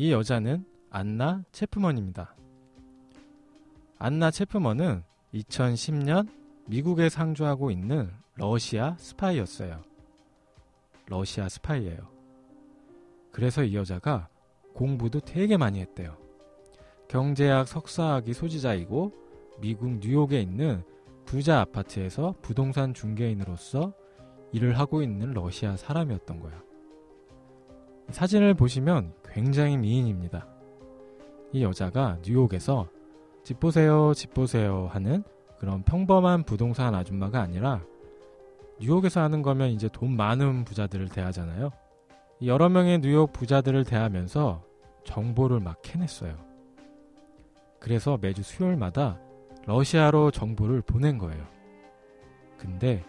이 여자는 안나 체프먼입니다. 안나 체프먼은 2010년 미국에 상주하고 있는 러시아 스파이였어요. 러시아 스파이예요. 그래서 이 여자가 공부도 되게 많이 했대요. 경제학 석사학위 소지자이고 미국 뉴욕에 있는 부자 아파트에서 부동산 중개인으로서 일을 하고 있는 러시아 사람이었던 거야. 사진을 보시면 굉장히 미인입니다. 이 여자가 뉴욕에서 집 보세요, 집 보세요 하는 그런 평범한 부동산 아줌마가 아니라 뉴욕에서 하는 거면 이제 돈 많은 부자들을 대하잖아요. 여러 명의 뉴욕 부자들을 대하면서 정보를 막 캐냈어요. 그래서 매주 수요일마다 러시아로 정보를 보낸 거예요. 근데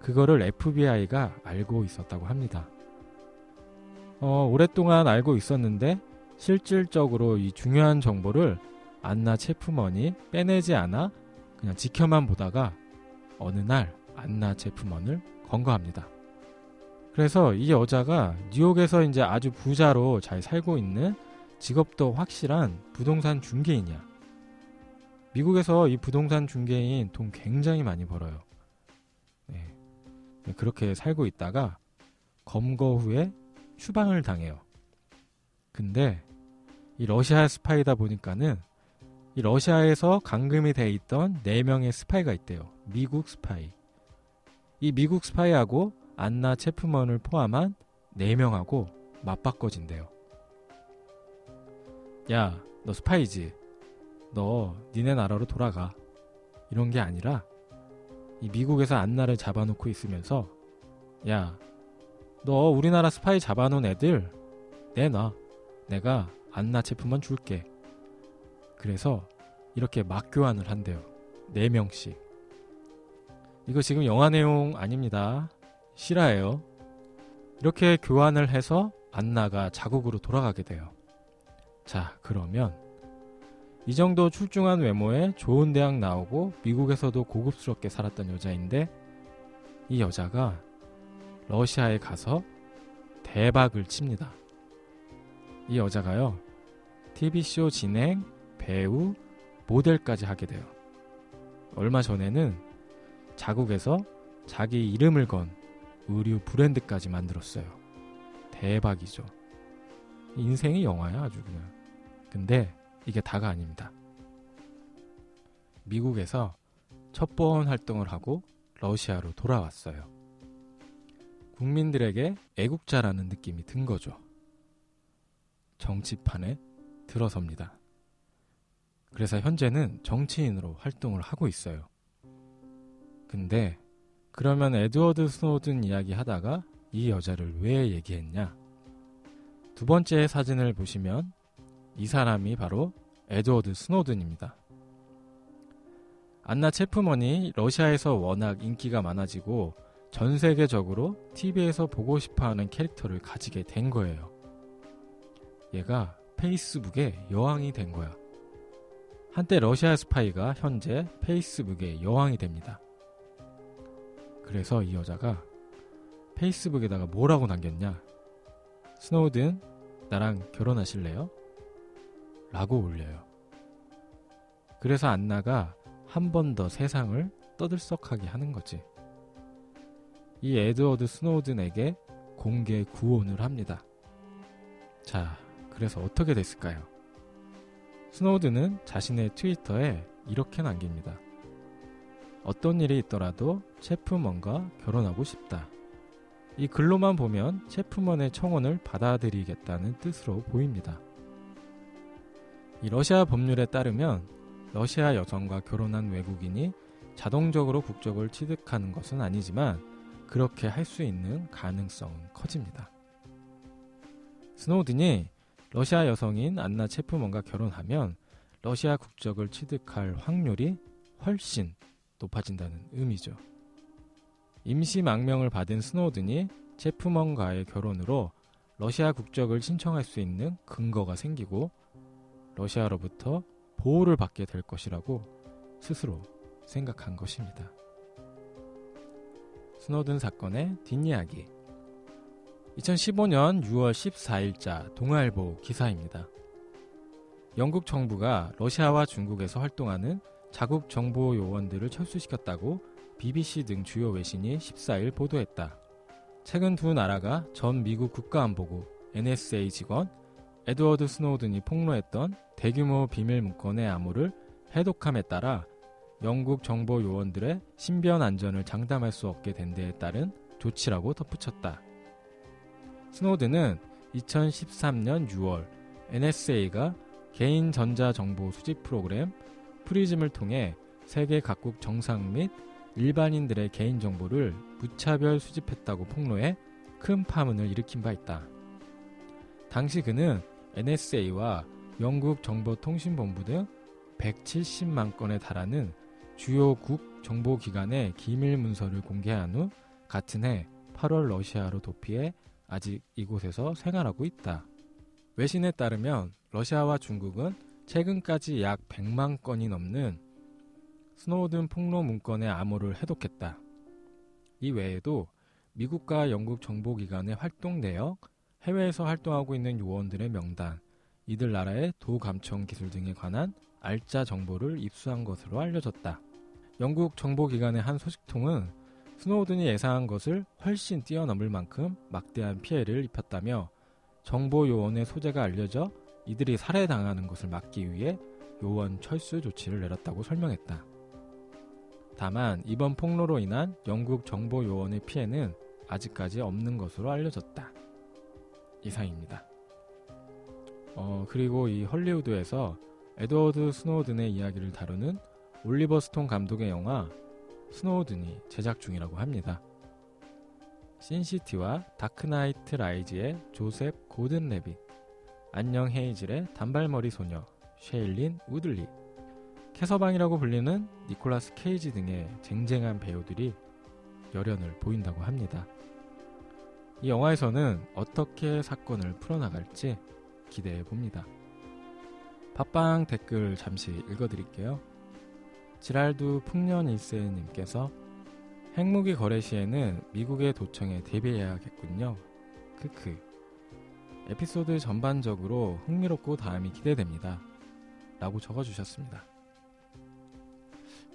그거를 FBI가 알고 있었다고 합니다. 어, 오랫동안 알고 있었는데 실질적으로 이 중요한 정보를 안나 체프먼이 빼내지 않아 그냥 지켜만 보다가 어느 날 안나 제프먼을 건거합니다. 그래서 이 여자가 뉴욕에서 이제 아주 부자로 잘 살고 있는 직업도 확실한 부동산 중개인이야. 미국에서 이 부동산 중개인 돈 굉장히 많이 벌어요. 네. 그렇게 살고 있다가 검거 후에 추방을 당해요. 근데 이 러시아 스파이다 보니까는 이 러시아에서 감금이 돼 있던 4명의 스파이가 있대요. 미국 스파이. 이 미국 스파이하고 안나 체프먼을 포함한 4명하고 맞바꿔진대요. 야, 너 스파이지? 너 니네 나라로 돌아가. 이런 게 아니라 이 미국에서 안나를 잡아놓고 있으면서 야, 너 우리나라 스파이 잡아놓은 애들 내놔. 내가 안나 체프먼 줄게. 그래서 이렇게 막 교환을 한대요. 4명씩. 이거 지금 영화 내용 아닙니다. 실화예요. 이렇게 교환을 해서 안나가 자국으로 돌아가게 돼요. 자, 그러면 이 정도 출중한 외모에 좋은 대학 나오고 미국에서도 고급스럽게 살았던 여자인데 이 여자가 러시아에 가서 대박을 칩니다. 이 여자가요. TV쇼 진행, 배우, 모델까지 하게 돼요. 얼마 전에는 자국에서 자기 이름을 건 의류 브랜드까지 만들었어요. 대박이죠. 인생이 영화야, 아주 그냥. 근데 이게 다가 아닙니다. 미국에서 첫 번 활동을 하고 러시아로 돌아왔어요. 국민들에게 애국자라는 느낌이 든 거죠. 정치판에 들어섭니다. 그래서 현재는 정치인으로 활동을 하고 있어요. 근데 그러면 에드워드 스노든 이야기 하다가 이 여자를 왜 얘기했냐? 두 번째 사진을 보시면 이 사람이 바로 에드워드 스노든입니다. 안나 체프먼이 러시아에서 워낙 인기가 많아지고 전 세계적으로 TV에서 보고 싶어 하는 캐릭터를 가지게 된 거예요. 얘가 페이스북의 여왕이 된 거야. 한때 러시아 스파이가 현재 페이스북의 여왕이 됩니다. 그래서 이 여자가 페이스북에다가 뭐라고 남겼냐? 스노우든, 나랑 결혼하실래요? 라고 올려요. 그래서 안나가 한 번 더 세상을 떠들썩하게 하는 거지. 이 에드워드 스노우든에게 공개 구혼을 합니다. 자, 그래서 어떻게 됐을까요? 스노우든은 자신의 트위터에 이렇게 남깁니다. 어떤 일이 있더라도 체프먼과 결혼하고 싶다. 이 글로만 보면 체프먼의 청혼을 받아들이겠다는 뜻으로 보입니다. 이 러시아 법률에 따르면 러시아 여성과 결혼한 외국인이 자동적으로 국적을 취득하는 것은 아니지만 그렇게 할 수 있는 가능성은 커집니다. 스노우든이 러시아 여성인 안나 체프먼과 결혼하면 러시아 국적을 취득할 확률이 훨씬 높아진다는 의미죠. 임시 망명을 받은 스노든이 체프먼과의 결혼으로 러시아 국적을 신청할 수 있는 근거가 생기고 러시아로부터 보호를 받게 될 것이라고 스스로 생각한 것입니다. 스노든 사건의 뒷이야기 2015년 6월 14일자 동아일보 기사입니다. 영국 정부가 러시아와 중국에서 활동하는 자국 정보 요원들을 철수시켰다고 BBC 등 주요 외신이 14일 보도했다. 최근 두 나라가 전 미국 국가안보국 NSA 직원 에드워드 스노우든이 폭로했던 대규모 비밀 문건의 암호를 해독함에 따라 영국 정보 요원들의 신변 안전을 장담할 수 없게 된 데에 따른 조치라고 덧붙였다. 스노우든은 2013년 6월 NSA가 개인 전자 정보 수집 프로그램 프리즘을 통해 세계 각국 정상 및 일반인들의 개인 정보를 무차별 수집했다고 폭로해 큰 파문을 일으킨 바 있다. 당시 그는 NSA와 영국 정보통신본부 등 170만 건에 달하는 주요 국 정보기관의 기밀 문서를 공개한 후 같은 해 8월 러시아로 도피해 아직 이곳에서 생활하고 있다. 외신에 따르면 러시아와 중국은 최근까지 약 100만 건이 넘는 스노우든 폭로 문건의 암호를 해독했다. 이 외에도 미국과 영국 정보기관의 활동 내역, 해외에서 활동하고 있는 요원들의 명단, 이들 나라의 도감청 기술 등에 관한 알짜 정보를 입수한 것으로 알려졌다. 영국 정보기관의 한 소식통은 스노우든이 예상한 것을 훨씬 뛰어넘을 만큼 막대한 피해를 입혔다며 정보 요원의 소재가 알려져 이들이 살해당하는 것을 막기 위해 요원 철수 조치를 내렸다고 설명했다. 다만 이번 폭로로 인한 영국 정보 요원의 피해는 아직까지 없는 것으로 알려졌다. 이상입니다. 어, 그리고 이 헐리우드에서 에드워드 스노우든의 이야기를 다루는 올리버 스톤 감독의 영화 스노우든이 제작 중이라고 합니다. 신시티와 다크나이트 라이즈의 조셉 고든 레빗, 안녕 헤이즐의 단발머리 소녀 쉐일린 우들리, 캐서방이라고 불리는 니콜라스 케이지 등의 쟁쟁한 배우들이 열연을 보인다고 합니다. 이 영화에서는 어떻게 사건을 풀어나갈지 기대해 봅니다. 팟빵 댓글 잠시 읽어드릴게요. 지랄두 풍년 1세님께서 핵무기 거래 시에는 미국의 도청에 대비해야겠군요. 크크. 에피소드 전반적으로 흥미롭고 다음이 기대됩니다. 라고 적어주셨습니다.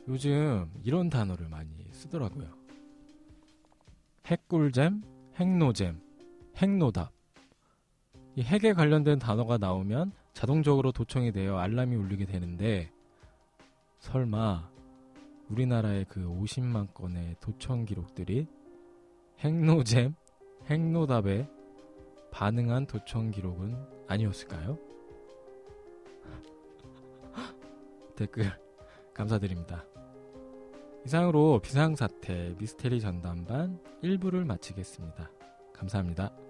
요즘 이런 단어를 많이 쓰더라고요. 핵꿀잼, 핵노잼, 핵노답. 이 핵에 관련된 단어가 나오면 자동적으로 도청이 되어 알람이 울리게 되는데 설마 우리나라의 그 50만 건의 도청 기록들이 핵노잼, 핵노답에 반응한 도청 기록은 아니었을까요? 댓글 감사드립니다. 이상으로 비상사태 미스테리 전담반 1부를 마치겠습니다. 감사합니다.